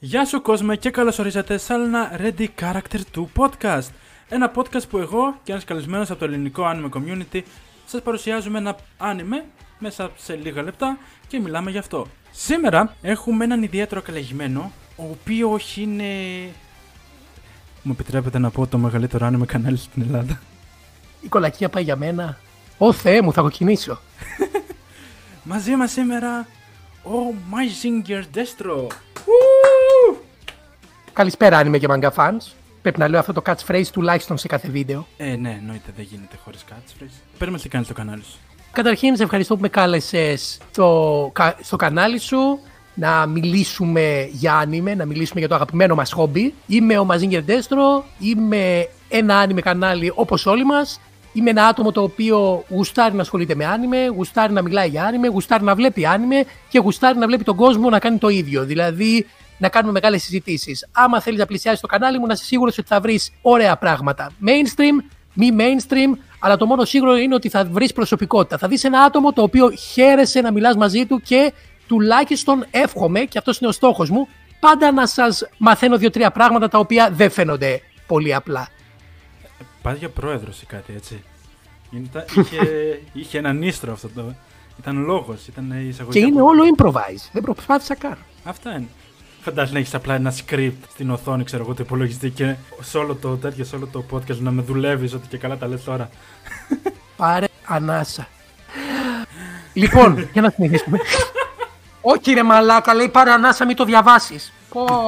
Γεια σου κόσμο και καλώς ορίσατε σε άλλο ένα Ready Character 2 podcast. Ένα podcast που εγώ και ένας καλεσμένος από το ελληνικό anime community σας παρουσιάζουμε ένα anime μέσα σε λίγα λεπτά και μιλάμε γι' αυτό. Σήμερα έχουμε έναν ιδιαίτερο καλεγημένο, ο οποίος είναι... Μου επιτρέπετε να πω το μεγαλύτερο anime κανάλι στην Ελλάδα. Η κολακία πάει για μένα. Ω Θεέ μου, θα κοκκινήσω. Μαζί μας σήμερα ο Maisinger Destro. Καλησπέρα, anime και manga fans. Πρέπει να λέω αυτό το catchphrase τουλάχιστον σε κάθε βίντεο. Ε, ναι, εννοείται δεν γίνεται χωρίς catchphrase. Πες μας τι κάνεις στο κανάλι σου. Καταρχήν, σε ευχαριστώ που με κάλεσες στο, κα- στο κανάλι σου να μιλήσουμε για anime, να μιλήσουμε για το αγαπημένο μας χόμπι. Είμαι ο Mazinger Destro, είμαι ένα anime κανάλι όπως όλοι μας. Είμαι ένα άτομο το οποίο γουστάρει να ασχολείται με anime, γουστάρει να μιλάει για anime, γουστάρει να βλέπει anime και γουστάρει να βλέπει τον κόσμο να κάνει το ίδιο. Δηλαδή να κάνουμε μεγάλες συζητήσεις. Άμα θέλεις να πλησιάσεις το κανάλι μου, να είσαι σίγουρος ότι θα βρεις ωραία πράγματα. Mainstream, μη mainstream, αλλά το μόνο σίγουρο είναι ότι θα βρεις προσωπικότητα. Θα δεις ένα άτομο το οποίο χαίρεσαι να μιλάς μαζί του και τουλάχιστον εύχομαι, και αυτός είναι ο στόχος μου, πάντα να σας μαθαίνω δύο-τρία πράγματα τα οποία δεν φαίνονται πολύ απλά. Πάει για πρόεδρος ή κάτι έτσι. Ήταν- είχε, είχε έναν ίστρο αυτό το. Ήταν λόγος, ήταν η εισαγωγή. Και είναι από- όλο improvise. Δεν προσπάθησα καν. Αυτά είναι. Φαντάζεσαι να έχει απλά ένα script στην οθόνη, ξέρω εγώ, το υπολογιστή και σε όλο το τέτοιο, σε όλο το podcast να με δουλεύει ότι και καλά τα λε τώρα. Πάρε ανάσα. λοιπόν, για να συνεχίσουμε. Όχι ρε μαλάκα, λέει πάρε ανάσα, μην το διαβάσεις. Πω, πω,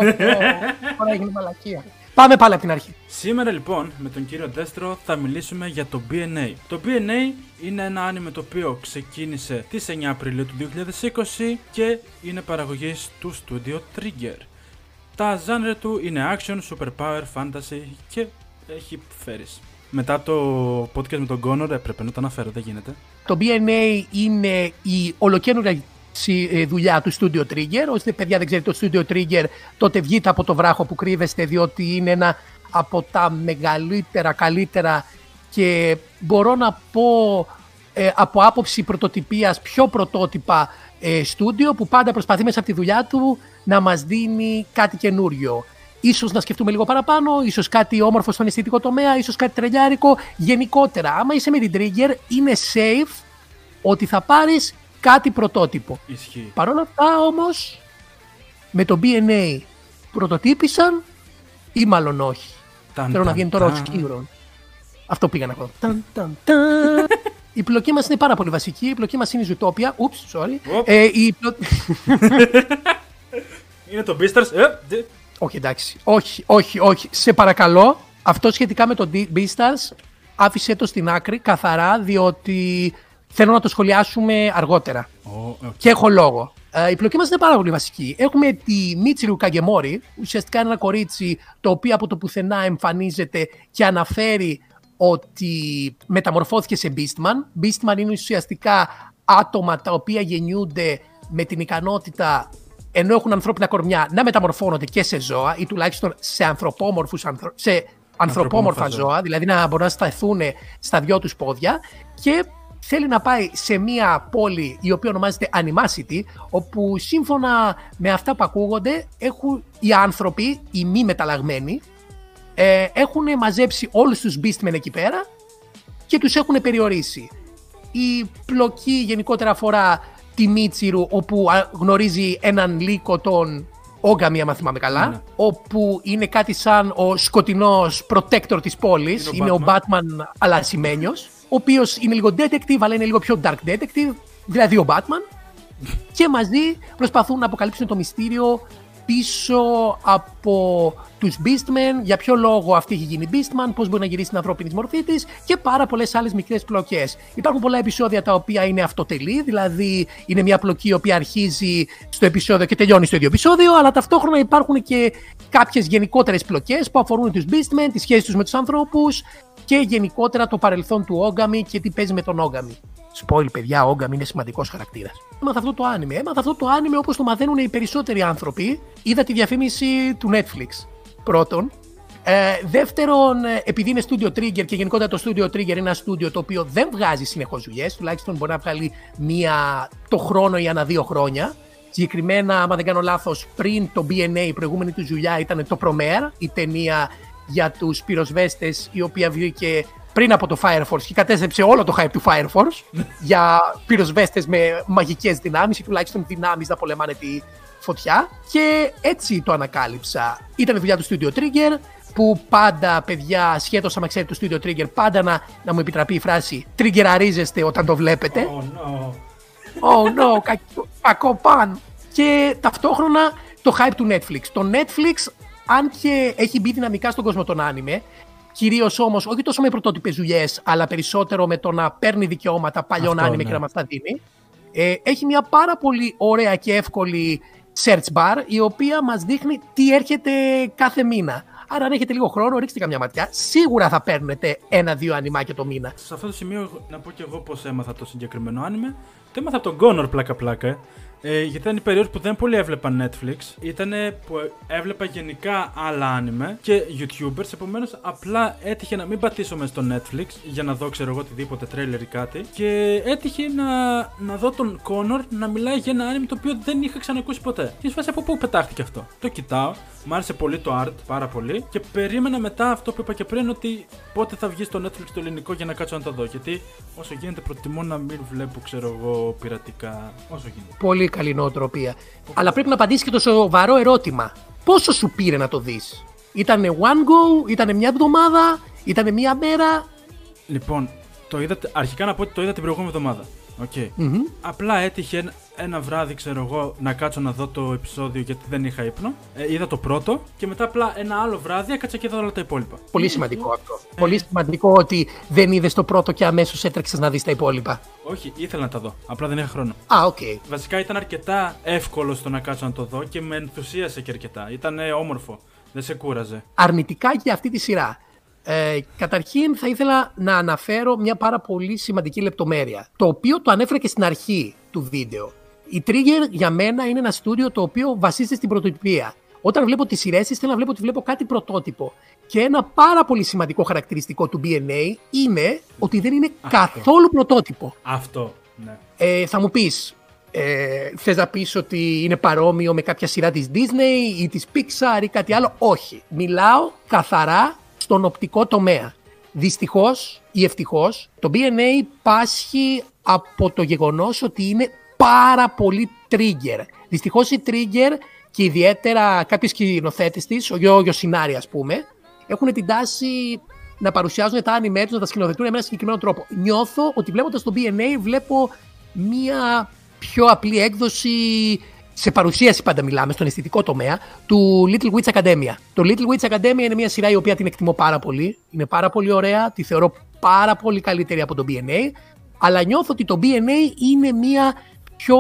τώρα έγινε μαλακία. Πάμε πάλι από την αρχή. Σήμερα λοιπόν με τον κύριο Destro θα μιλήσουμε για το BNA. Το BNA είναι ένα anime το οποίο ξεκίνησε τις 9 Απριλίου του 2020 και είναι παραγωγής του Studio Trigger. Τα genre του είναι action, superpower, fantasy και έχει φέρεις. Μετά το podcast με τον Connor έπρεπε να το αναφέρω, δεν γίνεται. Το BNA είναι η ολοκένουργια συ- ε, δουλειά του Studio Trigger. Όσοι παιδιά δεν ξέρετε το Studio Trigger, τότε βγείτε από το βράχο που κρύβεστε, διότι είναι ένα από τα μεγαλύτερα, καλύτερα και μπορώ να πω ε, από άποψη πρωτοτυπίας πιο πρωτότυπα ε, στούντιο που πάντα προσπαθεί μέσα από τη δουλειά του να μας δίνει κάτι καινούριο. Ίσως να σκεφτούμε λίγο παραπάνω, ίσως κάτι όμορφο στον αισθητικό τομέα, ίσως κάτι τρελιάρικο. Γενικότερα, άμα είσαι με την Trigger, είναι safe ότι θα πάρεις κάτι πρωτότυπο. Ισχύει. Παρ' όλα αυτά όμως, με το BNA πρωτοτύπησαν ή μάλλον όχι; Ταν, Θέλω να ταν, βγαίνει τώρα ο ταν. Σκύβρον. Αυτό πήγα να πω. Ταν, ταν, ταν. Η πλοκή μας είναι πάρα πολύ βασική. Η πλοκή μας είναι η Zootopia. Oops, sorry. Οπ. Ε, η πλο... Είναι το Beastars. Ε, δε- όχι, εντάξει. Όχι, όχι, όχι. Σε παρακαλώ. Αυτό σχετικά με το D- Beastars άφησε το στην άκρη καθαρά διότι θέλω να το σχολιάσουμε αργότερα. Ω, οκ. Και έχω λόγο. Ε, η πλοκή μας είναι πάρα πολύ βασική. Έχουμε τη Μίτσιρου Καγκεμόρη, ουσιαστικά είναι ένα κορίτσι το οποίο από το πουθενά εμφανίζεται και αναφέρει ότι μεταμορφώθηκε σε Beastman. Beastman είναι ουσιαστικά άτομα τα οποία γεννιούνται με την ικανότητα ενώ έχουν ανθρώπινα κορμιά να μεταμορφώνονται και σε ζώα ή τουλάχιστον σε ανθρωπόμορφους ανθρω... σε ανθρωπόμορφα Ανθρωπόμορφα ζώα, δηλαδή να μπορούν να σταθούν στα δυο τους πόδια και θέλει να πάει σε μια πόλη η οποία ονομάζεται Animacity, όπου σύμφωνα με αυτά που ακούγονται έχουν οι άνθρωποι, οι μη μεταλλαγμένοι, ε, έχουν μαζέψει όλους τους Beastmen εκεί πέρα και τους έχουν περιορίσει. Η πλοκή γενικότερα αφορά τη Μίτσιρου, όπου α, γνωρίζει έναν λύκο τον Όγκαμι, αν θυμάμαι καλά, Ναι. όπου είναι κάτι σαν ο σκοτεινός protector της πόλης, Είναι ο είναι ο Batman αλλά ασημένιος, ο οποίος είναι λίγο detective, αλλά είναι λίγο πιο dark detective, δηλαδή ο Batman, και μαζί προσπαθούν να αποκαλύψουν το μυστήριο πίσω από τους Beastmen, για ποιο λόγο αυτή έχει γίνει Beastman, πώς μπορεί να γυρίσει την ανθρώπινη μορφή της και πάρα πολλές άλλες μικρές πλοκές. Υπάρχουν πολλά επεισόδια τα οποία είναι αυτοτελή, δηλαδή είναι μια πλοκή η οποία αρχίζει στο επεισόδιο και τελειώνει στο ίδιο επεισόδιο, αλλά ταυτόχρονα υπάρχουν και κάποιες γενικότερες πλοκές που αφορούν τους Beastmen, τις σχέσεις τους με τους ανθρώπους και γενικότερα το παρελθόν του Όγκαμι και τι παίζει με τον Όγκαμι. Spoil, παιδιά, ο Όγκαμι είναι σημαντικός χαρακτήρας. Έμαθα αυτό το άνιμε. Έμαθα αυτό το άνιμε όπως το μαθαίνουν οι περισσότεροι άνθρωποι. Είδα τη διαφήμιση του Netflix. Πρώτον. Ε, δεύτερον, ε, επειδή είναι Studio Trigger και γενικότερα το Studio Trigger είναι ένα studio το οποίο δεν βγάζει συνεχώς δουλειές, τουλάχιστον μπορεί να βγάλει μία το χρόνο ή ανά δύο χρόνια. Συγκεκριμένα, άμα δεν κάνω λάθος, πριν το BNA, η προηγούμενη του δουλειά ήταν το Promare, η ταινία για τους πυροσβέστες, η οποία βγήκε πριν από το Fire Force και κατέστρεψε όλο το hype του Fire Force για πυροσβέστες με μαγικές δυνάμεις ή τουλάχιστον δυνάμεις να πολεμάνε τη φωτιά. Και έτσι το ανακάλυψα. Ήταν δουλειά του Studio Trigger, που πάντα, παιδιά, σχέτως άμα ξέρετε το Studio Trigger, πάντα να, να μου επιτραπεί η φράση «Τριγκεραρίζεστε όταν το βλέπετε». Oh no. Oh no, κακό, κακό παν. Και ταυτόχρονα το hype του Netflix. Το Netflix, αν και έχει μπει δυναμικά στον κόσμο των άνιμε, κυρίως όμως όχι τόσο με πρωτότυπες δουλειές, αλλά περισσότερο με το να παίρνει δικαιώματα παλιών Αυτό, άνιμε ναι. και να μας τα δίνει, ε, έχει μια πάρα πολύ ωραία και εύκολη search bar, η οποία μας δείχνει τι έρχεται κάθε μήνα. Άρα, αν έχετε λίγο χρόνο, ρίξτε καμιά ματιά. Σίγουρα θα παίρνετε ένα-δύο ανημάκια το μήνα. Σε αυτό το σημείο εγώ- να πω και εγώ πώς έμαθα το συγκεκριμένο άνιμε. Το έμαθα από τον Connor πλάκα-πλάκα. Ε. Ε, γιατί ήταν η περίοδος που δεν πολύ έβλεπα Netflix. Ήταν που έβλεπα γενικά άλλα άνιμε και YouTubers. Επομένως, απλά έτυχε να μην πατήσω μέσα στο Netflix για να δω, ξέρω εγώ, οτιδήποτε τρέλερ ή κάτι. Και έτυχε να, να δω τον Connor να μιλάει για ένα άνιμε το οποίο δεν είχα ξανακούσει ποτέ. Και σφαίρεσε από πού πετάχτηκε αυτό; Το κοιτάω, μου άρεσε πολύ το art, πάρα πολύ. Και περίμενα μετά αυτό που είπα και πριν ότι πότε θα βγει στο Netflix το ελληνικό για να κάτσω να το δω. Γιατί όσο γίνεται προτιμώ να μην βλέπω, ξέρω εγώ, πειρατικά. Όσο γίνεται. Πολύ καλή νοοτροπία. Αλλά πρέπει να απαντήσει και το σοβαρό ερώτημα. Πόσο σου πήρε να το δεις, Ήτανε one go, ήτανε μια εβδομάδα, ήτανε μια μέρα; Λοιπόν, το είδα, αρχικά να πω ότι το είδα την προηγούμενη εβδομάδα. Οκ. Μμμ. Απλά έτυχε ένα, ένα βράδυ, ξέρω εγώ, να κάτσω να δω το επεισόδιο γιατί δεν είχα ύπνο. Ε, είδα το πρώτο και μετά απλά ένα άλλο βράδυ έκατσα και είδα όλα τα υπόλοιπα. Πολύ σημαντικό αυτό. Πολύ σημαντικό ότι δεν είδες το πρώτο και αμέσως έτρεξες να δεις τα υπόλοιπα. Όχι, ήθελα να τα δω. Απλά δεν είχα χρόνο. Α, οκ. Βασικά ήταν αρκετά εύκολο στο να κάτσω να το δω και με ενθουσίασε και αρκετά. Ήταν όμορφο. Δεν σε κούραζε. Αρνητικά για αυτή τη σειρά. Ε, καταρχήν θα ήθελα να αναφέρω μια πάρα πολύ σημαντική λεπτομέρεια. Το οποίο το ανέφερα και στην αρχή του βίντεο. Η Trigger για μένα είναι ένα στούντιο το οποίο βασίζεται στην πρωτοτυπία. Όταν βλέπω τις σειρές της, θέλω να βλέπω ότι βλέπω κάτι πρωτότυπο. Και ένα πάρα πολύ σημαντικό χαρακτηριστικό του BNA είναι ότι δεν είναι καθόλου πρωτότυπο. Αυτό, ναι. Ε, θα μου πεις, ε, θες να πεις ότι είναι παρόμοιο με κάποια σειρά της Disney ή της Pixar ή κάτι άλλο; Όχι. Μιλάω καθαρά στον οπτικό τομέα. Δυστυχώς ή ευτυχώς, το BNA πάσχει από το γεγονός ότι είναι πάρα πολύ trigger. Δυστυχώς η trigger και ιδιαίτερα κάποιοι σκηνοθέτες της, ο Γιώργος Σινάρη ας πούμε, έχουν την τάση να παρουσιάζουν τα anime τους, να τα σκηνοθετούν με ένα συγκεκριμένο τρόπο. Νιώθω ότι βλέποντας το BNA βλέπω μία πιο απλή έκδοση σε παρουσίαση πάντα μιλάμε, στον αισθητικό τομέα, του Little Witch Academia. Το Little Witch Academia είναι μια σειρά η οποία την εκτιμώ πάρα πολύ. Είναι πάρα πολύ ωραία, τη θεωρώ πάρα πολύ καλύτερη από το BNA, αλλά νιώθω ότι το BNA είναι μια πιο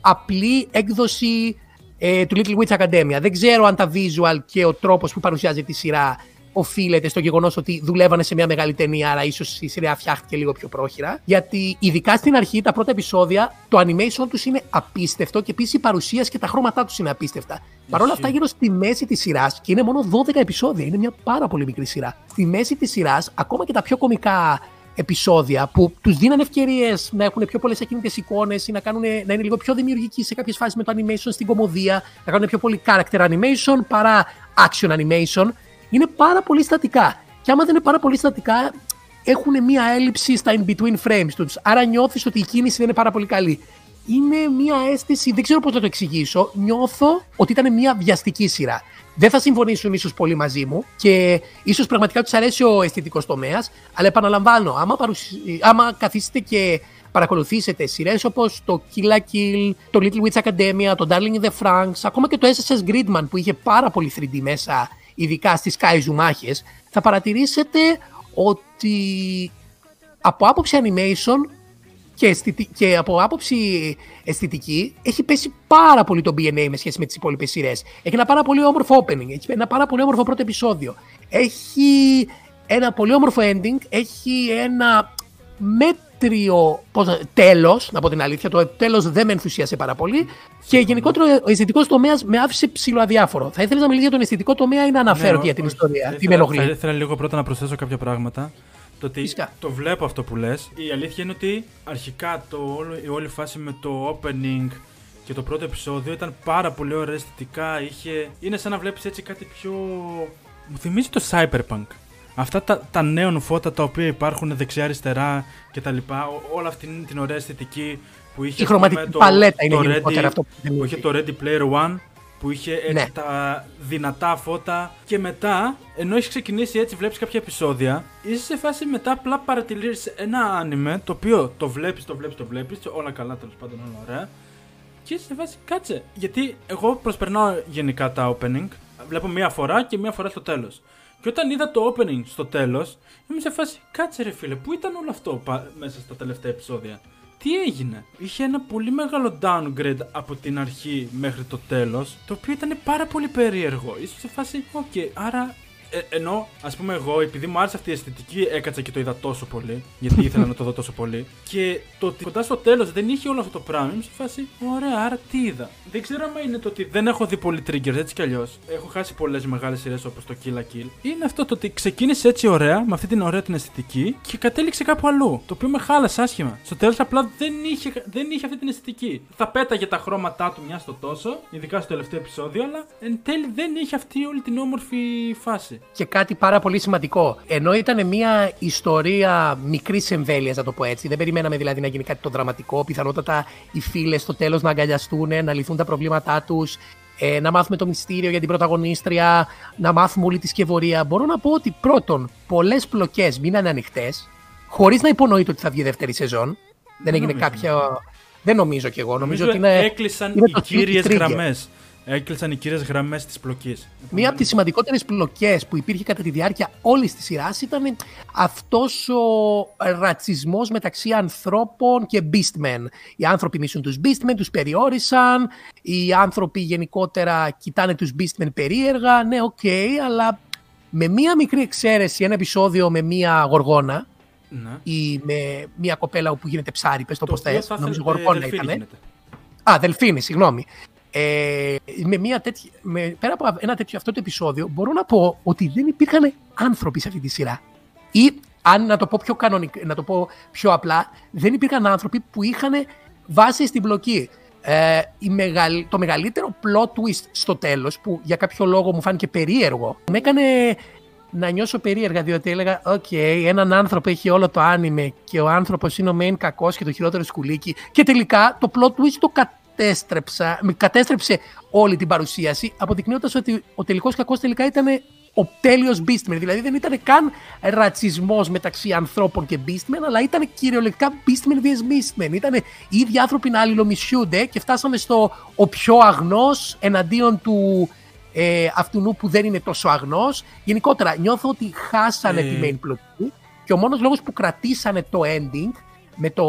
απλή έκδοση ε, του Little Witch Academia. Δεν ξέρω αν τα visual και ο τρόπος που παρουσιάζει τη σειρά οφείλεται στο γεγονός ότι δουλεύανε σε μια μεγάλη ταινία, άρα ίσως η σειρά φτιάχτηκε λίγο πιο πρόχειρα. Γιατί ειδικά στην αρχή, τα πρώτα επεισόδια, το animation τους είναι απίστευτο και επίσης η παρουσίαση και τα χρώματά τους είναι απίστευτα. Παρ' όλα αυτά, γύρω στη μέση της σειράς, και είναι μόνο 12 επεισόδια, είναι μια πάρα πολύ μικρή σειρά. Στη μέση της σειράς, ακόμα και τα πιο κομικά επεισόδια που τους δίνανε ευκαιρίες να έχουν πιο πολλές ακίνητες εικόνες ή να, κάνουν, να είναι λίγο πιο δημιουργικοί σε κάποιες φάσεις με το animation στην κομμωδία, να κάνουν πιο πολύ character animation παρά action animation είναι πάρα πολύ στατικά. Και άμα δεν είναι πάρα πολύ στατικά, έχουν μία έλλειψη στα in-between frames τους. Άρα νιώθεις ότι η κίνηση δεν είναι πάρα πολύ καλή. Είναι μία αίσθηση, δεν ξέρω πώς θα το εξηγήσω, νιώθω ότι ήταν μία βιαστική σειρά. Δεν θα συμφωνήσουν ίσως πολύ μαζί μου και ίσως πραγματικά τους αρέσει ο αισθητικός τομέας, αλλά επαναλαμβάνω, άμα, παρουσι... άμα καθίσετε και παρακολουθήσετε σειρές όπως το Kill la Kill, το Little Witch Academia, το Darling in the Franks, ακόμα και το SSS Gridman που είχε πάρα πολύ 3D μέσα ειδικά στις Kaiju μάχες, θα παρατηρήσετε ότι από άποψη animation και, αισθητι... και από άποψη αισθητική έχει πέσει πάρα πολύ το BNA με σχέση με τις υπόλοιπες σειρές. Έχει ένα πάρα πολύ όμορφο opening, έχει ένα πάρα πολύ όμορφο πρώτο επεισόδιο. Έχει ένα πολύ όμορφο ending, έχει ένα μέτριο πώς, να- τέλος, να πω την αλήθεια, το τέλος δεν με ενθουσίασε πάρα πολύ και γενικότερα ο αισθητικός τομέας με άφησε ψηλοαδιάφορο. Θα ήθελα να μιλήσω για τον αισθητικό τομέα ή να αναφέρω Ναι, για την όχι. ιστορία, Θα τι με ήθελα- Θα ενοχλεί. ήθελα λίγο πρώτα να προσθέσω κάποια πράγματα. Το ότι Φυσικά. το βλέπω αυτό που λες. Η αλήθεια είναι ότι αρχικά το όλο, η όλη φάση με το opening και το πρώτο επεισόδιο ήταν πάρα πολύ ωραίο αισθητικά. Είχε... Είναι σαν να βλέπεις έτσι κάτι πιο. Μου θυμίζει το Cyberpunk. Αυτά τα, τα νέων φώτα τα οποία υπάρχουν δεξιά-αριστερά κτλ. Όλα αυτή την ωραία αισθητική που είχε. Η χρωματική το, παλέτα είναι γενικότερα αυτό που, που είχε το Ready Player One που είχε έτσι ναι. τα δυνατά φώτα και μετά, ενώ έχεις ξεκινήσει έτσι, βλέπεις κάποια επεισόδια, είσαι σε φάση μετά απλά παρατηρείς ένα άνιμε το οποίο το βλέπεις, το βλέπεις, το βλέπεις, όλα καλά τέλος πάντων, όλα ωραία. Και είσαι σε φάση, κάτσε. Γιατί εγώ προσπερνάω γενικά τα opening, βλέπω μία φορά και μία φορά στο τέλος. Και όταν είδα το opening στο τέλος, είμαι σε φάση, κάτσε ρε φίλε, πού ήταν όλο αυτό μέσα στα τελευταία επεισόδια τι έγινε; Είχε ένα πολύ μεγάλο downgrade από την αρχή μέχρι το τέλος, το οποίο ήταν πάρα πολύ περίεργο. Ίσως σε φάση, OK, okay, άρα ε, ενώ, ας πούμε, εγώ, επειδή μου άρεσε αυτή η αισθητική, έκατσα και το είδα τόσο πολύ. Γιατί ήθελα να το δω τόσο πολύ. Και το ότι κοντά στο τέλος δεν είχε όλο αυτό το πράγμα, είμαι σε φάση, ωραία, άρα τι είδα. Δεν ξέρω αν είναι το ότι δεν έχω δει πολύ triggers έτσι κι αλλιώς. Έχω χάσει πολλές μεγάλες σειρές όπως το Kill la Kill. Είναι αυτό το ότι ξεκίνησε έτσι ωραία, με αυτή την ωραία την αισθητική και κατέληξε κάπου αλλού. Το οποίο με χάλασε άσχημα. Στο τέλος απλά δεν είχε, δεν είχε αυτή την αισθητική. Θα πέταγε τα χρώματά του μια στο τόσο, ειδικά στο τελευταίο επεισόδιο, αλλά εν τέλει δεν είχε αυτή όλη την όμορφη φάση και κάτι πάρα πολύ σημαντικό. Ενώ ήταν μια ιστορία μικρής εμβέλειας, να το πω έτσι, δεν περιμέναμε δηλαδή να γίνει κάτι το δραματικό. Πιθανότατα οι φίλες στο τέλος να αγκαλιαστούν, να λυθούν τα προβλήματά τους, ε, να μάθουμε το μυστήριο για την πρωταγωνίστρια, να μάθουμε όλη τη σκευωρία. Μπορώ να πω ότι πρώτον, πολλές πλοκές μείνανε ανοιχτές, χωρίς να υπονοείται ότι θα βγει δεύτερη σεζόν. Δεν έγινε κάποια. Δεν νομίζω κι εγώ. Νομίζω, νομίζω ότι είναι. Έκλεισαν είναι οι κύριες γραμμές έκλεισαν οι κύριες γραμμές της πλοκής. Μία από τις σημαντικότερες πλοκές που υπήρχε κατά τη διάρκεια όλης της σειράς ήταν αυτός ο ρατσισμός μεταξύ ανθρώπων και beastmen. Οι άνθρωποι μισούν τους beastmen, τους περιόρισαν. Οι άνθρωποι γενικότερα κοιτάνε τους beastmen περίεργα. Ναι, OK, okay, αλλά με μία μικρή εξαίρεση, ένα επεισόδιο με μία γοργόνα. Ναι. ή με μια κοπέλα όπου γίνεται ψάρι, πες το, το πώς θα νομίζω γοργόνα ήταν. Α, δελφίνη, συγγνώμη. Ε, με μια τέτοια, με, πέρα από ένα τέτοιο αυτό το επεισόδιο, μπορώ να πω ότι δεν υπήρχαν άνθρωποι σε αυτή τη σειρά. Ή, αν να το πω πιο, κανονικ, να το πω πιο απλά, δεν υπήρχαν άνθρωποι που είχαν βάση στην πλοκή. Ε, η το μεγαλύτερο plot twist στο τέλος, που για κάποιο λόγο μου φάνηκε περίεργο, με έκανε να νιώσω περίεργα, διότι έλεγα, OK, okay, έναν άνθρωπο έχει όλο το άνιμε και ο άνθρωπος είναι ο main κακός και το χειρότερο σκουλίκι και τελικά το plot twist το, κα, κατέστρεψα, κατέστρεψε όλη την παρουσίαση, αποδεικνύοντας ότι ο τελικός κακός τελικά ήταν ο τέλειος Beastman. Δηλαδή δεν ήταν καν ρατσισμός μεταξύ ανθρώπων και Beastman, αλλά ήταν κυριολεκτικά Beastman vs Beastman. Ήταν οι ίδιοι άνθρωποι να αλληλομισιούνται και φτάσαμε στο ο πιο αγνός εναντίον του ε, αυτού που δεν είναι τόσο αγνός. Γενικότερα νιώθω ότι χάσανε τη main plot και ο μόνος λόγος που κρατήσανε το ending με το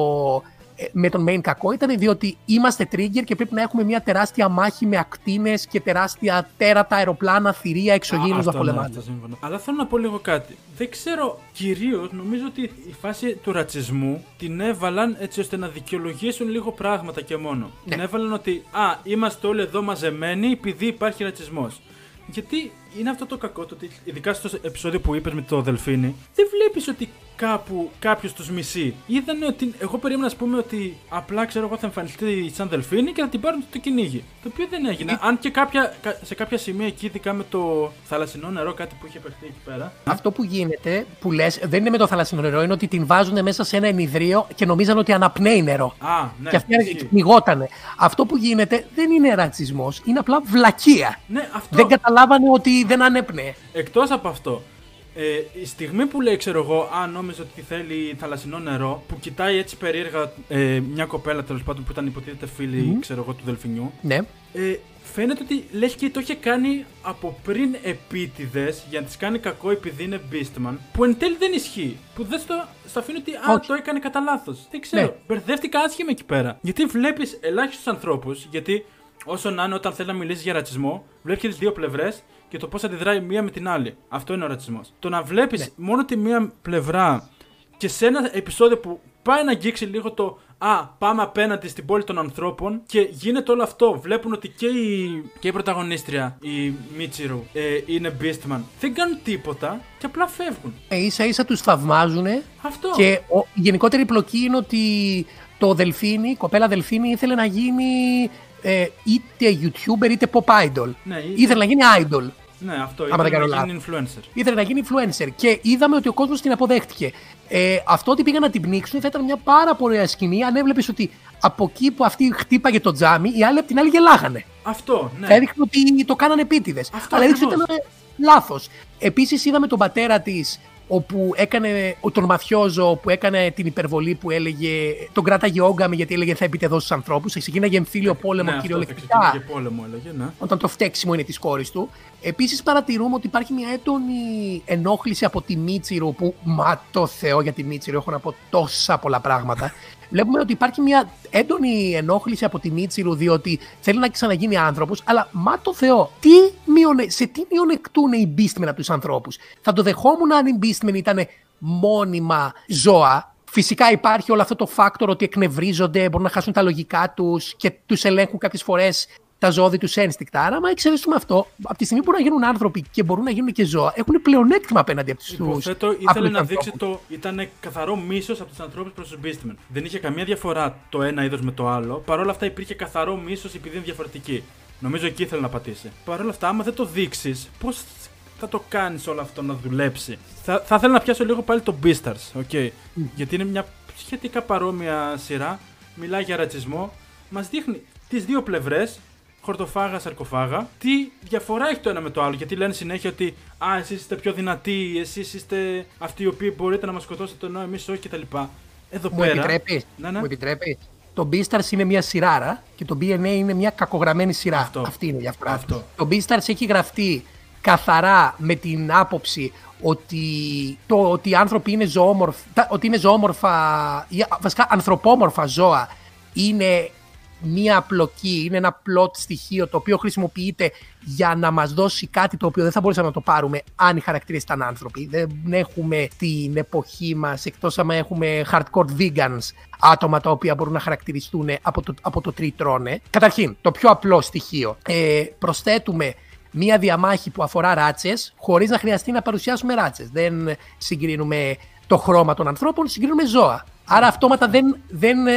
με τον main κακό ήταν διότι είμαστε trigger και πρέπει να έχουμε μια τεράστια μάχη με ακτίνες και τεράστια τέρατα, αεροπλάνα, θηρία, εξωγήινους να πολεμάνε. Ναι, Αλλά θέλω να πω λίγο κάτι. Δεν ξέρω, κυρίως νομίζω ότι η φάση του ρατσισμού την έβαλαν έτσι ώστε να δικαιολογήσουν λίγο πράγματα και μόνο. Ναι. Την έβαλαν ότι, Α, είμαστε όλοι εδώ μαζεμένοι επειδή υπάρχει ρατσισμός. Γιατί είναι αυτό το κακό, το ότι ειδικά στο επεισόδιο που είπες με το Δελφίνι, δεν βλέπεις ότι κάπου κάποιος τους μισεί. Είδανε ότι. Εγώ περίμενα, α πούμε, ότι απλά ξέρω εγώ θα εμφανιστεί σαν Δελφίνι και θα την πάρουν το κυνήγι. Το οποίο δεν έγινε. Αν και κάποια, σε κάποια σημεία εκεί, ειδικά με το θαλασσινό νερό, κάτι που είχε παιχτεί εκεί πέρα. Αυτό που γίνεται, που λες, δεν είναι με το θαλασσινό νερό, είναι ότι την βάζουν μέσα σε ένα ενιδρίο και νομίζαν ότι αναπνέει νερό. Α, ναι. Και αυτή πνιγότανε. Αυτό που γίνεται δεν είναι ρατσισμός, είναι απλά βλακεία. Ναι, αυτό... Δεν καταλάβανε ότι δεν ανέπνεε. Εκτός από αυτό, ε, η στιγμή που λέει, ξέρω εγώ, αν νόμιζε ότι θέλει θαλασσινό νερό, που κοιτάει έτσι περίεργα ε, μια κοπέλα τέλος πάντων που ήταν υποτίθεται φίλη, mm. ξέρω εγώ, του Δελφινιού. Ναι. Ε, φαίνεται ότι λέει και το είχε κάνει από πριν επίτηδες για να της κάνει κακό επειδή είναι Beastman. Που εν τέλει δεν ισχύει. Που δεν στο, στο αφήνει ότι α, το έκανε κατά λάθος. Δεν ξέρω. Ναι. Μπερδεύτηκα άσχημα εκεί πέρα. Γιατί βλέπεις ελάχιστους ανθρώπους, γιατί όσο να είναι όταν θέλεις να μιλήσεις για ρατσισμό, βλέπεις και τις δύο πλευρές και το πώς αντιδράει μία με την άλλη. Αυτό είναι ο ρατσισμός. Το να βλέπεις ναι. μόνο τη μία πλευρά και σε ένα επεισόδιο που πάει να αγγίξει λίγο το Α, πάμε απέναντι στην πόλη των ανθρώπων και γίνεται όλο αυτό. Βλέπουν ότι και η, και η πρωταγωνίστρια, η Μίτσιρου, ε, είναι Beastman. Δεν κάνουν τίποτα και απλά φεύγουν. Ε, ίσα ίσα τους θαυμάζουν. Αυτό. Και η γενικότερη πλοκή είναι ότι το Δελφίνι, η κοπέλα Δελφίνι ήθελε να γίνει ε, είτε YouTuber είτε pop idol. Ναι, είτε- Ήθελε να γίνει idol. Ναι, αυτό Άμα δεν ήταν κάνω να γίνει influencer. Ήθελε να γίνει influencer. Και είδαμε ότι ο κόσμος την αποδέχτηκε. Ε, αυτό ότι πήγαν να την πνίξουν θα ήταν μια πάρα πολύ ωραία σκηνή αν έβλεπες ότι από εκεί που αυτή χτύπαγε το τζάμι, οι άλλοι από την άλλη γελάγανε. Αυτό, ναι. Θα έδειχνε ότι το κάνανε επίτηδες. Αυτό Αλλά έδειξε ότι ακριβώς. ήταν λάθος. Επίσης είδαμε τον πατέρα της όπου έκανε ο- τον μαφιόζο που έκανε την υπερβολή που έλεγε τον κράταγε όγκαμη γιατί έλεγε θα επιτεδώσει του ανθρώπους. Ξεκίναγε εμφύλιο πόλεμο ναι, αυτό θα κυριολεκτικά ξεκινήσει και πόλεμο, έλεγε, ναι. όταν το φταίξιμο είναι της κόρης του. Επίσης, παρατηρούμε ότι υπάρχει μια έντονη ενόχληση από τη Μίτσιρου που, μα το Θεό για τη Μίτσιρου, έχω να πω τόσα πολλά πράγματα. Βλέπουμε ότι υπάρχει μια έντονη ενόχληση από τη Μίτσιρου διότι θέλει να ξαναγίνει άνθρωπος, αλλά μα το Θεό, τι μειονε... σε τι μειονεκτούν οι Beastmen από τους ανθρώπους; Θα το δεχόμουν αν οι Beastmen ήταν μόνιμα ζώα. Φυσικά υπάρχει όλο αυτό το φάκτορ ότι εκνευρίζονται, μπορούν να χάσουν τα λογικά τους και τους ελέγχουν κάποιες φορές τα ζώδη τους ένστικτα. Άρα, άμα εξαιρέσουμε αυτό, από τη στιγμή που μπορούν να γίνουν άνθρωποι και μπορούν να γίνουν και ζώα, έχουν πλεονέκτημα απέναντι από τους Υποθέτω ήθελε να δείξει το. ήταν καθαρό μίσος από τους ανθρώπους προς τους Beastmen. Δεν είχε καμία διαφορά το ένα είδος με το άλλο. Παρ' όλα αυτά υπήρχε καθαρό μίσος επειδή είναι διαφορετική. Νομίζω εκεί ήθελε να πατήσει. Παρ' όλα αυτά, άμα δεν το δείξεις, πώς θα το κάνεις όλο αυτό να δουλέψει; Θα, θα ήθελα να πιάσω λίγο πάλι το Beastars, okay. Γιατί είναι μια σχετικά παρόμοια σειρά. Μιλάει για ρατσισμό. Μας δείχνει τις δύο πλευρές χορτοφάγα, σαρκοφάγα. Τι διαφορά έχει το ένα με το άλλο. Γιατί λένε συνέχεια ότι Α, εσείς είστε πιο δυνατοί, εσείς είστε αυτοί οι οποίοι μπορείτε να μας σκοτώσετε, ενώ εμείς όχι κτλ. Εδώ Μου πέρα. επιτρέπεις; Ναι, ναι. Μου επιτρέπεις; Το Beastars είναι μια σειράρα και το BNA είναι μια κακογραμμένη σειρά. Αυτό. Αυτή είναι η διαφορά. Αυτό. Το Beastars έχει γραφτεί καθαρά με την άποψη ότι, το, ότι οι άνθρωποι είναι ζωόμορφα, ότι είναι ζωόμορφα, ή, βασικά ανθρωπόμορφα ζώα είναι μία απλοκή, είναι ένα plot στοιχείο το οποίο χρησιμοποιείται για να μας δώσει κάτι το οποίο δεν θα μπορούσαμε να το πάρουμε αν οι χαρακτήρες ήταν άνθρωποι. Δεν έχουμε την εποχή μας, εκτός άμα έχουμε hardcore vegans, άτομα τα οποία μπορούν να χαρακτηριστούν από το, από το τρίτρόνε. Καταρχήν, το πιο απλό στοιχείο. Ε, προσθέτουμε μία διαμάχη που αφορά ράτσες χωρίς να χρειαστεί να παρουσιάσουμε ράτσες. Δεν συγκρίνουμε το χρώμα των ανθρώπων, συγκρίνουμε ζώα. Άρα αυτόματα δεν, δεν ε,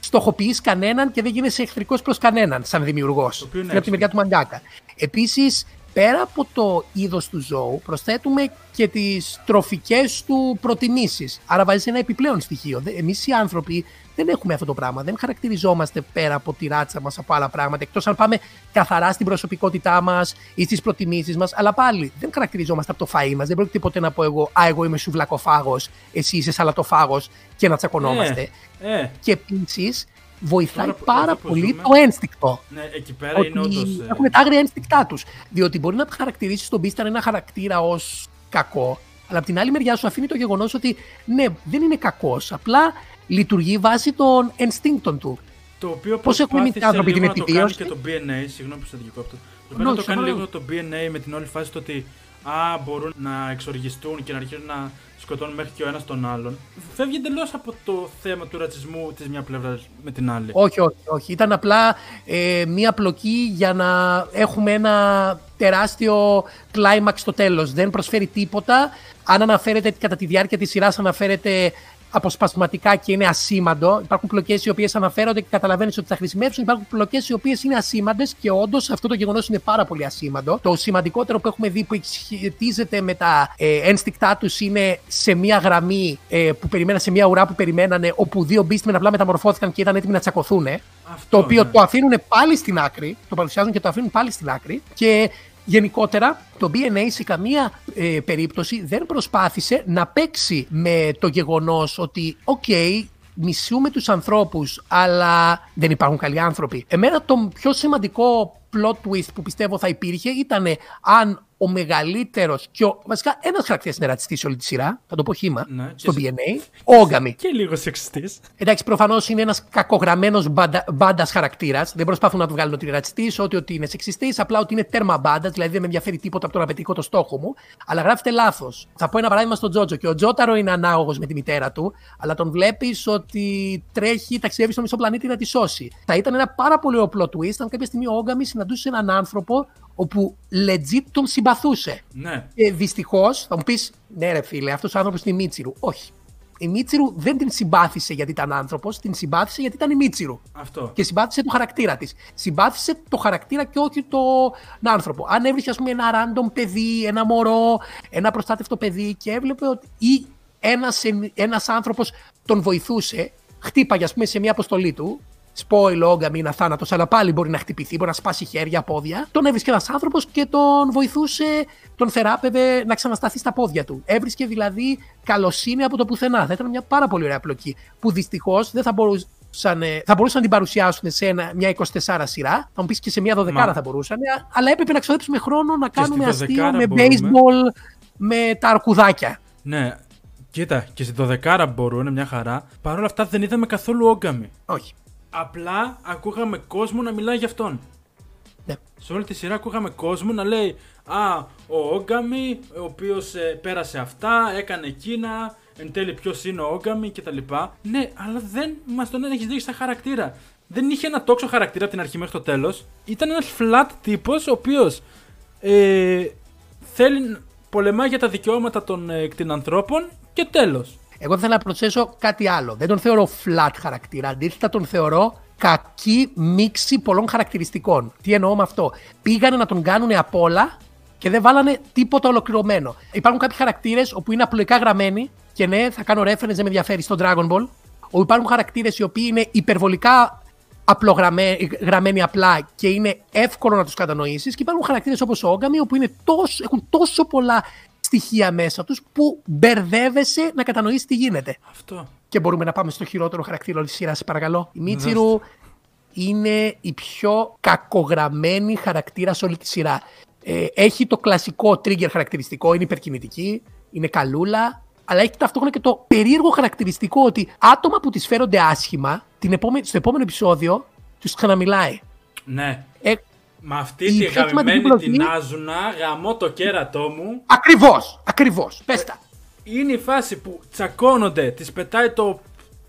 στοχοποιείς κανέναν και δεν γίνεσαι εχθρικός προς κανέναν σαν δημιουργός. οποίο είναι Είναι από τη μεριά του μαγκάκα. Επίσης, πέρα από το είδος του ζώου, προσθέτουμε και τις τροφικές του προτιμήσεις. Άρα βάζεις ένα επιπλέον στοιχείο. Δε- Εμείς οι άνθρωποι δεν έχουμε αυτό το πράγμα. Δεν χαρακτηριζόμαστε πέρα από τη ράτσα μας από άλλα πράγματα. Εκτός αν πάμε καθαρά στην προσωπικότητά μας ή στις προτιμήσεις μας. Αλλά πάλι δεν χαρακτηριζόμαστε από το φαΐ μας. Δεν πρόκειται ποτέ να πω εγώ «Α, εγώ είμαι σουβλακοφάγος, εσύ είσαι σαλατοφάγος» και να τσακωνόμαστε. Ε, ε, Και επίσης βοηθάει Τώρα που- πάρα εδώ που πολύ ζούμε- το ένστικτο. ναι, εκεί πέρα είναι όντως. Ότι έχουν τα άγρια ένστικτά τους. Διότι μπορεί να χαρακτηρίσει τον Beastar ένα χαρακτήρα ως κακό, αλλά από την άλλη μεριά σου αφήνει το γεγονός ότι ναι, δεν είναι κακός. Απλά λειτουργεί βάσει των ενστίνκτων του. Το οποίο Πώς έχουμε εμείς οι προσπάθησε άνθρωποι λίγο την να το κάνει επιβίωση; και το BNA, συγγνώμη που σε αντικόπτω. Προσπάθησε No, να το κάνει σοβαρά. λίγο το BNA με την όλη φάση το ότι α, μπορούν να εξοργιστούν και να αρχίσουν να σκοτώνουν μέχρι και ο ένας τον άλλον. Φεύγει εντελώ από το θέμα του ρατσισμού της μια πλευρά με την άλλη. Όχι, όχι, όχι. Ήταν απλά ε, μία πλοκή για να έχουμε ένα τεράστιο κλάιμαξ στο τέλος. Δεν προσφέρει τίποτα. Αν αναφέρεται κατά τη διάρκεια της σειράς, αναφέρεται αποσπασματικά και είναι ασήμαντο. Υπάρχουν πλοκές οι οποίες αναφέρονται και καταλαβαίνεις ότι θα χρησιμεύσουν. Υπάρχουν πλοκές οι οποίες είναι ασήμαντες και όντως αυτό το γεγονός είναι πάρα πολύ ασήμαντο. Το σημαντικότερο που έχουμε δει που σχετίζεται με τα ε, ένστικτά τους είναι σε μία γραμμή ε, που περιμέναν, σε μία ουρά που περιμένανε, όπου δύο beastmen απλά μεταμορφώθηκαν και ήταν έτοιμοι να τσακωθούν. Αυτό, Το οποίο ναι. το αφήνουν πάλι στην άκρη, το παρουσιάζουν και το αφήνουν πάλι στην άκρη. Και γενικότερα το BNA σε καμία ε, περίπτωση δεν προσπάθησε να παίξει με το γεγονός ότι οκ, μισούμε τους ανθρώπους αλλά δεν υπάρχουν καλοί άνθρωποι. Εμένα το πιο σημαντικό plot twist που πιστεύω θα υπήρχε ήταν αν ο μεγαλύτερος και ο. Βασικά, ένας χαρακτήρας είναι ρατσιστής σε όλη τη σειρά. Θα το πω χύμα. Ναι, στο και σε- BNA. Ο Όγκαμι. Και λίγο σεξιστής. Εντάξει, προφανώς είναι ένας κακογραμμένος μπάντας χαρακτήρας. Δεν προσπαθούν να του βγάλουν ότι είναι ρατσιστής, ότι, ότι είναι σεξιστής, απλά ότι είναι τέρμα μπάντας, δηλαδή δεν με ενδιαφέρει τίποτα από το να πετύχω το στόχο μου. Αλλά γράφεται λάθος. Θα πω ένα παράδειγμα στον Τζότζο. Και ο Τζόταρο είναι ανάγωγος με τη μητέρα του, αλλά τον βλέπεις ότι τρέχει, ταξιδεύει στο μισό πλανήτη να τη σώσει. Θα ήταν ένα πάρα πολύ ωραίο twist αν κάποια στιγμή ο Όγκαμι συναντούσε έναν άνθρωπο όπου legit τον συμπαθούσε. Ναι. Και δυστυχώς θα μου πεις, ναι, ρε φίλε, αυτός ο άνθρωπος είναι Μίτσιρου. Όχι. η Μίτσιρου δεν την συμπάθησε γιατί ήταν άνθρωπος, την συμπάθησε γιατί ήταν η Μίτσιρου. Αυτό. Και συμπάθησε το χαρακτήρα της. Συμπάθησε το χαρακτήρα και όχι τον άνθρωπο. Αν έβρισκε, ας πούμε, ένα random παιδί, ένα μωρό, ένα προστάτευτο παιδί και έβλεπε ότι ή ένας, ένας άνθρωπος τον βοηθούσε, χτύπαγε, ας πούμε, σε μια αποστολή του, spoil όγκαμι είναι αθάνατο, αλλά πάλι μπορεί να χτυπηθεί, μπορεί να σπάσει χέρια, πόδια. Τον έβρισκε ένας άνθρωπος και τον βοηθούσε, τον θεράπευε να ξανασταθεί στα πόδια του. Έβρισκε δηλαδή καλοσύνη από το πουθενά. Θα ήταν μια πάρα πολύ ωραία πλοκή. Που δυστυχώς δεν θα μπορούσαν, θα μπορούσαν να την παρουσιάσουν σε ένα, μια 24 σειρά. Θα μου πεις και σε μια 12 Μα... θα μπορούσαν. Αλλά έπρεπε να ξοδέψουμε χρόνο να κάνουμε αστείο με μπορούμε. baseball, με τα αρκουδάκια. Ναι, Κοίτα, και στη 12 μπορούν, μια χαρά. Παρ' όλα αυτά δεν είδαμε καθόλου όγκαμι. Όχι. Απλά ακούγαμε κόσμο να μιλάει για αυτόν. Ναι. Σε όλη τη σειρά ακούγαμε κόσμο να λέει Α, ο Όγκαμι, ο οποίος ε, πέρασε αυτά, έκανε εκείνα, εν τέλει ποιος είναι ο Όγκαμι κτλ. Ναι, αλλά δεν μας τον έχεις δείξει σαν χαρακτήρα. Δεν είχε ένα τόξο χαρακτήρα από την αρχή μέχρι το τέλος. Ήταν ένας flat τύπος ο οποίος ε, θέλει πολεμάει για τα δικαιώματα των ε, κτηνανθρώπων και τέλος. Εγώ θέλω να προσθέσω κάτι άλλο. Δεν τον θεωρώ flat χαρακτήρα. Αντίθετα, τον θεωρώ κακή μίξη πολλών χαρακτηριστικών. Τι εννοώ με αυτό; Πήγανε να τον κάνουν απ' όλα και δεν βάλανε τίποτα ολοκληρωμένο. Υπάρχουν κάποιοι χαρακτήρες όπου είναι απλοϊκά γραμμένοι και ναι, θα κάνω reference, δεν με ενδιαφέρει στο Dragon Ball. Όπου υπάρχουν χαρακτήρες οι οποίοι είναι υπερβολικά απλογραμμένοι απλά και είναι εύκολο να τους κατανοήσεις. Και υπάρχουν χαρακτήρες όπως ο Όγκαμι, όπου είναι τόσο, έχουν τόσο πολλά στοιχεία μέσα τους που μπερδεύεσαι να κατανοήσεις τι γίνεται. Αυτό. Και μπορούμε να πάμε στο χειρότερο χαρακτήρα όλης της σειράς, παρακαλώ. Η Μίτσιρου είναι η πιο κακογραμμένη χαρακτήρα σε όλη τη σειρά. Ε, έχει το κλασικό trigger χαρακτηριστικό, είναι υπερκινητική, είναι καλούλα, αλλά έχει ταυτόχρονα και το περίεργο χαρακτηριστικό ότι άτομα που της φέρονται άσχημα, την επόμενη, στο επόμενο επεισόδιο τους ξαναμιλάει. Ναι. Ε, με αυτή τη γαμημένη την Άζουνα, γαμώ το κέρατό μου. Ακριβώς, ακριβώς. Πες τα. Είναι η φάση που τσακώνονται, της πετάει το.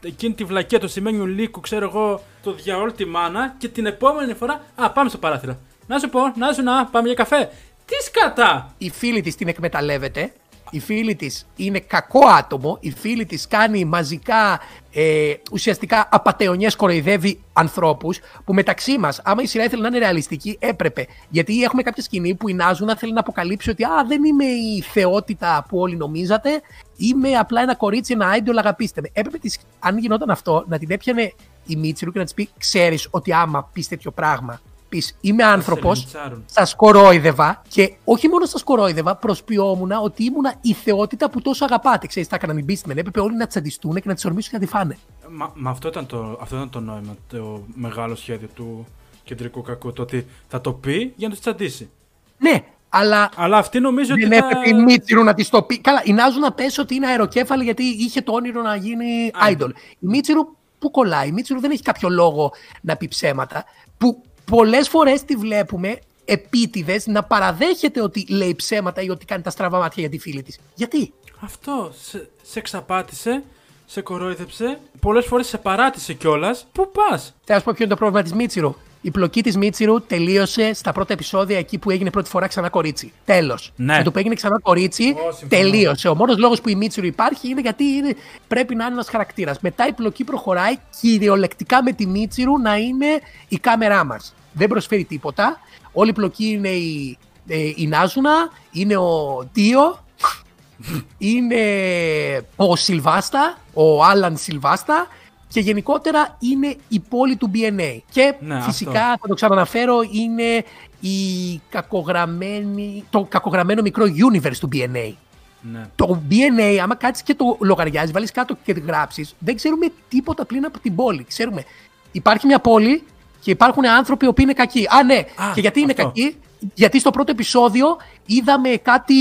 Εκείνη τη βλακία, το σημαίνιο λύκου, ξέρω εγώ, το διαόλ τη μάνα και την επόμενη φορά. Α, πάμε στο παράθυρο. Να σου πω, να σου να, πάμε για καφέ. Τι σκατά! Η φίλη της την εκμεταλλεύεται η φίλη της είναι κακό άτομο, η φίλη της κάνει μαζικά ε, ουσιαστικά απαταιωνιές, κοροϊδεύει ανθρώπους. Που μεταξύ μας, άμα η σειρά ήθελε να είναι ρεαλιστική, έπρεπε. Γιατί έχουμε κάποια σκηνή που η Νάζουνα θέλει να αποκαλύψει ότι Α, δεν είμαι η θεότητα που όλοι νομίζατε. Είμαι απλά ένα κορίτσι, ένα idol, αγαπήστε με. Έπρεπε, της, αν γινόταν αυτό, να την έπιανε η Μίτσιρου και να της πει: Ξέρεις ότι άμα πεις τέτοιο πράγμα, πει Είμαι άνθρωπος, σα κορόιδευα και όχι μόνο σα κορόιδευα, προσποιόμουν ότι ήμουν η θεότητα που τόσο αγαπάτε. Ξέρεις, τα έκαναν οι Beastmen. Έπρεπε όλοι να τσαντιστούν και να τις ορμήσουν και να τη φάνε. Μα, μα αυτό, ήταν το, αυτό ήταν το νόημα, το μεγάλο σχέδιο του κεντρικού κακού. Το ότι θα το πει για να τους τσαντίσει. Ναι, αλλά. Αλλά αυτή νομίζω ότι. Δεν έπρεπε η Μίτσιρου να της το πει. Καλά, η Νάζου να πέσει ότι είναι αεροκέφαλη γιατί είχε το όνειρο να γίνει idol. Η Μίτσιρου που κολλάει. Η Μίτσιρου δεν έχει κάποιο λόγο να πει ψέματα. Που πολλές φορές τη βλέπουμε επίτηδες να παραδέχεται ότι λέει ψέματα ή ότι κάνει τα στραβά μάτια για τη φίλη της. Γιατί; Αυτό. Σε, σε εξαπάτησε, σε κορόιδεψε, πολλές φορές σε παράτησε κιόλας. Πού πας; Θα σου πω ποιο είναι το πρόβλημα της Μίτσιρο. Η πλοκή της Μίτσιρου τελείωσε στα πρώτα επεισόδια εκεί που έγινε πρώτη φορά ξανά κορίτσι. Τέλος. Ναι. Με το που έγινε ξανά κορίτσι, τελείωσε. Ο μόνος λόγος που η Μίτσιρου υπάρχει είναι γιατί είναι, πρέπει να είναι ένας χαρακτήρας. Μετά η πλοκή προχωράει κυριολεκτικά με τη Μίτσιρου να είναι η κάμερά μας. Δεν προσφέρει τίποτα. Όλη η πλοκή είναι η, ε, η Νάζουνα, είναι ο Τίο, είναι ο Σιλβάστα, ο Άλαν Σιλβάστα και γενικότερα είναι η πόλη του BNA. Και ναι, φυσικά θα το ξαναναφέρω είναι η κακογραμμένη, το κακογραμμένο μικρό universe του BNA. Ναι. Το BNA, άμα κάτσεις και το λογαριάζεις, βάλεις κάτω και γράψεις, δεν ξέρουμε τίποτα πλήν από την πόλη. Ξέρουμε, υπάρχει μια πόλη και υπάρχουν άνθρωποι που είναι κακοί. Α, ναι, και γιατί είναι κακοί, γιατί στο πρώτο επεισόδιο είδαμε κάτι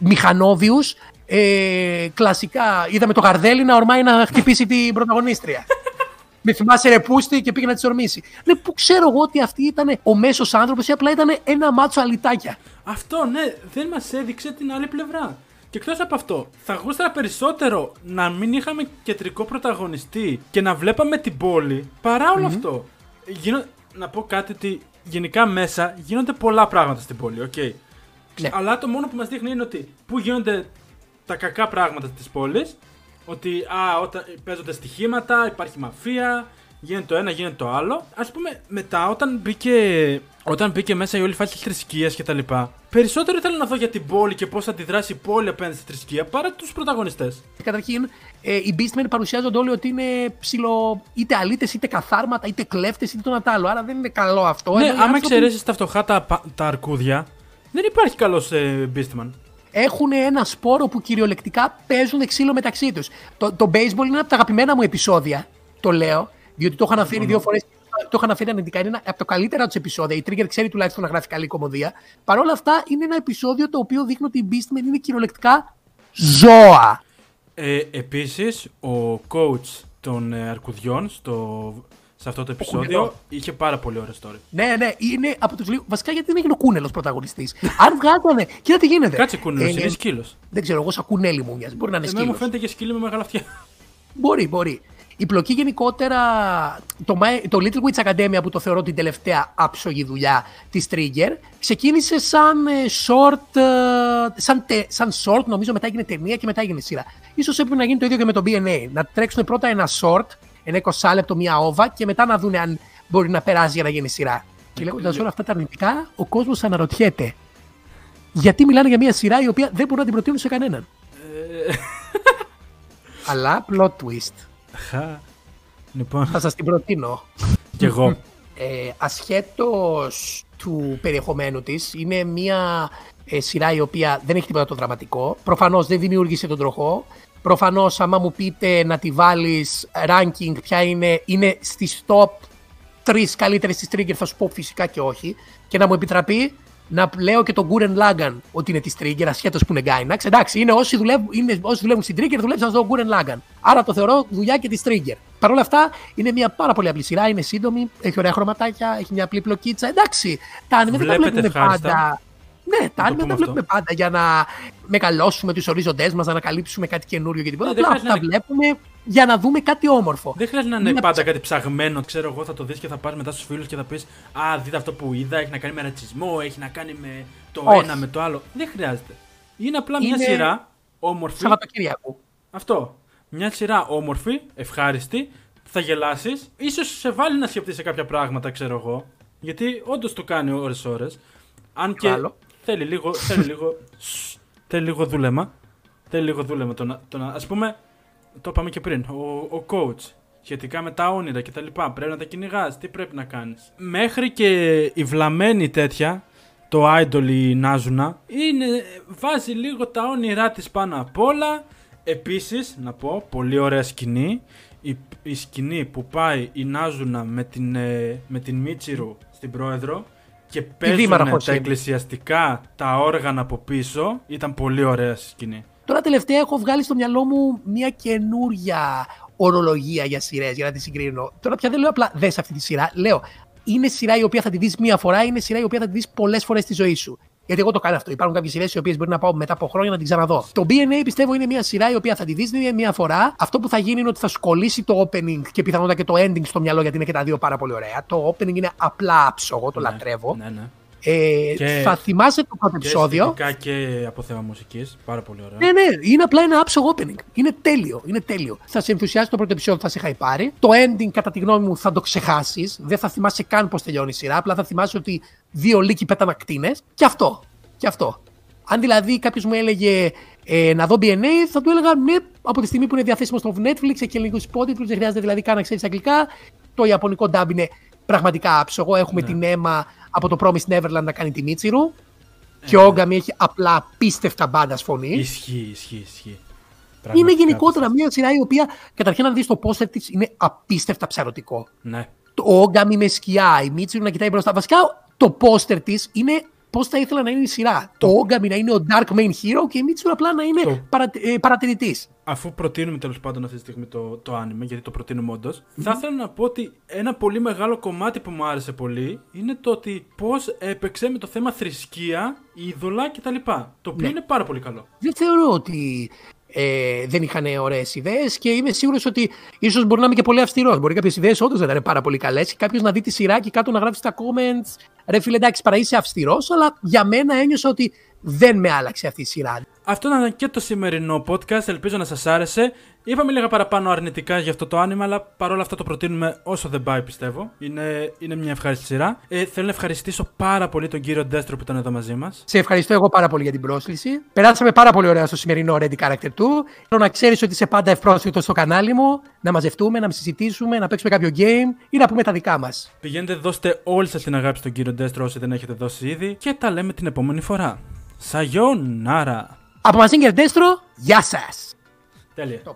μηχανόβιους ε, κλασικά είδαμε το Γαρδέλη να ορμάει να χτυπήσει την πρωταγωνίστρια. Με θυμάσαι ρε πούστη και πήγε να της ορμήσει. Ναι, που ξέρω εγώ ότι αυτή ήταν ο μέσος άνθρωπος ή απλά ήταν ένα μάτσο αλυτάκια. Αυτό ναι, δεν μας έδειξε την άλλη πλευρά. Και εκτός από αυτό, θα γούσταρα περισσότερο να μην είχαμε κεντρικό πρωταγωνιστή και να βλέπαμε την πόλη παρά αυτό. Γίνω... Να πω κάτι ότι γενικά μέσα γίνονται πολλά πράγματα στην πόλη, OK. Okay. Ναι. Αλλά το μόνο που μας δείχνει είναι ότι πού γίνονται τα κακά πράγματα της πόλης Ότι α, όταν παίζονται στοιχήματα, υπάρχει μαφία, γίνεται το ένα, γίνεται το άλλο. Α πούμε, μετά όταν μπήκε, όταν μπήκε μέσα η όλη φάση της θρησκείας κτλ. Περισσότερο ήθελα να δω για την πόλη και πώς θα αντιδράσει η πόλη απέναντι στη θρησκεία παρά τους πρωταγωνιστές. Καταρχήν, ε, οι Beastmen παρουσιάζονται όλοι ότι είναι ψιλο είτε αλήτες, είτε καθάρματα, είτε κλέφτες, είτε το ένα άλλο. Άρα δεν είναι καλό αυτό. Ναι, Ενώ οι άμα άνθρωποι εξαιρέσεις τα φτωχά τα, πα- τα αρκούδια, δεν υπάρχει καλός ε, Beastman. Έχουν ένα σπόρο που κυριολεκτικά παίζουν ξύλο μεταξύ τους. Το, το baseball είναι από τα αγαπημένα μου επεισόδια. Το λέω, διότι το έχω αναφέρει δύο φορές. Το έχω αναφέρει ανεδικά. Είναι ένα από το καλύτερα τους επεισόδια. Η Trigger ξέρει τουλάχιστον να γράφει καλή κομμωδία. Παρ' όλα αυτά, είναι ένα επεισόδιο το οποίο δείχνει ότι οι Beastmen είναι κυριολεκτικά ζώα. Ε, Επίσης, ο coach των ε, αρκουδιών στο, σε αυτό το επεισόδιο κουνελό. είχε πάρα πολύ ωραίο story. Ναι, ναι, είναι από τους λίγου. Βασικά γιατί δεν έγινε ο Κούνελος πρωταγωνιστής. Αν βγάζανε. Κοίτα τι γίνεται. Κάτσε κούνελος, Ε, είναι σκύλος. Δεν ξέρω, εγώ σαν κουνέλι μου μοιάζει. Μπορεί να είναι Εμένα μου σκύλος. φαίνεται και σκύλο με μεγάλα αυτιά. Μπορεί, μπορεί. Η πλοκή γενικότερα, το, My- το Little Witch Academia που το θεωρώ την τελευταία άψογη δουλειά της Trigger, ξεκίνησε σαν ε, short, ε, σαν, τε- σαν short νομίζω μετά έγινε ταινία και μετά έγινε σειρά. Ίσως έπρεπε να γίνει το ίδιο και με το BNA, να τρέξουν πρώτα ένα short, ένα 20 λεπτό, μία όβα και μετά να δουν αν μπορεί να περάσει για να γίνει σειρά. Και λέγοντα όλα αυτά τα αρνητικά, ο κόσμος αναρωτιέται γιατί μιλάνε για μια σειρά η οποία δεν μπορούν να την προτείνουν σε κανέναν. Αλλά plot twist. Χα. Λοιπόν, Θα σας την προτείνω. κι εγώ. Ε, ασχέτως του περιεχομένου της, είναι μια ε, σειρά η οποία δεν έχει τίποτα το δραματικό. Προφανώς δεν δημιούργησε τον τροχό. Προφανώς άμα μου πείτε να τη βάλεις ranking ποια είναι, είναι στις top 3 καλύτερες της Trigger θα σου πω φυσικά και όχι. Και να μου επιτραπεί να λέω και τον Gurren Lagann ότι είναι της Trigger, ασχέτως που είναι Gainax. Εντάξει, είναι όσοι δουλεύουν, είναι όσοι δουλεύουν στην Trigger, δουλέψαν στον Gurren Lagann. Άρα το θεωρώ δουλειά και της Trigger. Παρ' όλα αυτά είναι μια πάρα πολύ απλή σειρά, είναι σύντομη, έχει ωραία χρωματάκια, έχει μια απλή πλοκίτσα. Εντάξει, τα anime δεν τα Βλέπετε βλέπουμε ευχάριστα. πάντα. Ναι, τα το anime δεν πούμε τα αυτό. βλέπουμε πάντα για να μεγαλώσουμε τους ορίζοντές μας, να ανακαλύψουμε κάτι καινούριο και τίποτα. Ναι, δεν Απλά χρειάζεται τα να- βλέπουμε για να δούμε κάτι όμορφο. Δεν χρειάζεται να είναι Είναι πάντα ψ- κάτι ψαγμένο. Ξέρω εγώ, θα το δεις και θα πα μετά στους φίλους και θα πεις Α, δείτε αυτό που είδα. Έχει να κάνει με ρατσισμό, έχει να κάνει με το Όχι. ένα με το άλλο. Δεν χρειάζεται. Είναι απλά μια Είναι σειρά όμορφη. Σαββατοκύριακο. Αυτό. Μια σειρά όμορφη, ευχάριστη, θα γελάσεις. σω σε βάλει να σκεφτείς κάποια πράγματα, ξέρω εγώ. Γιατί όντως το κάνει ώρε-ώρε. Αν και Καλό. Θέλει λίγο. Θέλει λίγο. σσ, θέλει λίγο δούλεμα. Θέλει λίγο δούλεμα το να. Το να ας πούμε, το είπαμε και πριν. Ο, ο coach σχετικά με τα όνειρα κτλ. Πρέπει να τα κυνηγάς. Τι πρέπει να κάνεις. Μέχρι και η βλαμμένη τέτοια, το idol η Νάζουνα, είναι, βάζει λίγο τα όνειρά της πάνω απ' όλα. Επίσης, να πω, πολύ ωραία σκηνή. Η, η σκηνή που πάει η Νάζουνα με την, ε, με την Μίτσιρου στην πρόεδρο και παίζουν Δήμαρα τα Χωσέν. εκκλησιαστικά τα όργανα από πίσω. Ήταν πολύ ωραία σκηνή. Τώρα τελευταία έχω βγάλει στο μυαλό μου μια καινούρια ορολογία για σειρές για να τη συγκρίνω. Τώρα πια δεν λέω απλά δες αυτή τη σειρά. Λέω είναι σειρά η οποία θα τη δεις μία φορά, είναι σειρά η οποία θα τη δεις πολλές φορές στη ζωή σου. Γιατί εγώ το κάνω αυτό. Υπάρχουν κάποιες σειρές οι οποίες μπορεί να πάω μετά από χρόνια να την ξαναδώ. Το BNA πιστεύω είναι μια σειρά η οποία θα τη δεις μία, μία φορά. Αυτό που θα γίνει είναι ότι θα σου κολλήσει το opening και πιθανότατα και το ending στο μυαλό γιατί είναι και τα δύο πάρα πολύ ωραία. Το opening είναι απλά άψογο, το λατρεύω. Ναι, ναι. Ε, Και- Θα θυμάσαι το πρώτο Και επεισόδιο. αισθητικά και από θέμα μουσικής. Πάρα πολύ ωραία. Ναι, ναι, είναι απλά ένα άψογο opening. Είναι τέλειο, είναι τέλειο. Θα σε ενθουσιάσει το πρώτο επεισόδιο, θα σε είχα πάρει. Το ending, κατά τη γνώμη μου, θα το ξεχάσεις. Δεν θα θυμάσαι καν πώς τελειώνει η σειρά. Απλά θα θυμάσαι ότι δύο λύκοι πέταν ακτίνες. Και αυτό. Και αυτό. Αν δηλαδή κάποιος μου έλεγε ε, να δω BNA, θα του έλεγα ναι, από τη στιγμή που είναι διαθέσιμο στο Netflix, έχει και λίγους υπότιτλου, δεν χρειάζεται δηλαδή καν να ξέρεις αγγλικά. Το ιαπωνικό dub είναι πραγματικά άψογο. Έχουμε Ναι. την αίμα από το Promised Neverland να κάνει τη Μίτσιρου. Και ο Όγκαμι έχει απλά απίστευτα μπάντα φωνή. Ισχύει, ισχύει, ισχύει. Είναι Πραγματικά γενικότερα μια σειρά η οποία καταρχήν να δεις το πόστερ της είναι απίστευτα ψαρωτικό. Ναι. Το όγκαμι με σκιά, η Μίτσιρου να κοιτάει μπροστά. Βασικά το πόστερ της είναι πώς θα ήθελα να είναι η σειρά. Το όγκαμι να είναι ο Dark Main Hero και η Μίτσιρου απλά να είναι Το- παρα, ε, παρατηρητής. Αφού προτείνουμε τέλος πάντων αυτή τη στιγμή το, το anime, γιατί το προτείνουμε όντως, θα ήθελα να πω ότι ένα πολύ μεγάλο κομμάτι που μου άρεσε πολύ είναι το ότι πώς έπαιξε με το θέμα θρησκεία, είδωλα κτλ. Το οποίο Ναι. είναι πάρα πολύ καλό. Δεν θεωρώ ότι ε, δεν είχαν ωραίες ιδέες και είμαι σίγουρος ότι ίσως μπορεί να είμαι και πολύ αυστηρός. Μπορεί κάποιες ιδέες όντως να ήταν πάρα πολύ καλές και κάποιος να δει τη σειρά και κάτω να γράψει στα comments. Ρε φίλε, εντάξει, παρά είσαι αυστηρός, αλλά για μένα ένιωσα ότι δεν με άλλαξε αυτή η σειρά. Αυτό ήταν και το σημερινό podcast. Ελπίζω να σας άρεσε. Είπαμε λίγα παραπάνω αρνητικά για αυτό το άνοιγμα, αλλά παρόλα αυτά το προτείνουμε όσο δεν πάει, πιστεύω. Είναι, είναι μια ευχάριστη σειρά. Ε, θέλω να ευχαριστήσω πάρα πολύ τον κύριο Ντέστρο που ήταν εδώ μαζί μας. Σε ευχαριστώ εγώ πάρα πολύ για την πρόσκληση. Περάσαμε πάρα πολύ ωραία στο σημερινό Ready Character του. Θέλω να ξέρεις ότι είσαι πάντα ευπρόσθετο στο κανάλι μου, να μαζευτούμε, να συζητήσουμε, να παίξουμε κάποιο game ή να πούμε τα δικά μας. Πηγαίνετε, δώστε όλη σας την αγάπη στον κύριο Ντέστρο όσοι δεν έχετε δώσει ήδη και τα λέμε την επόμενη φορά. Σαγιόν, Νάρα. Από Μαζίγκερ Ντέστρο, γεια σας! Τέλεια. Top.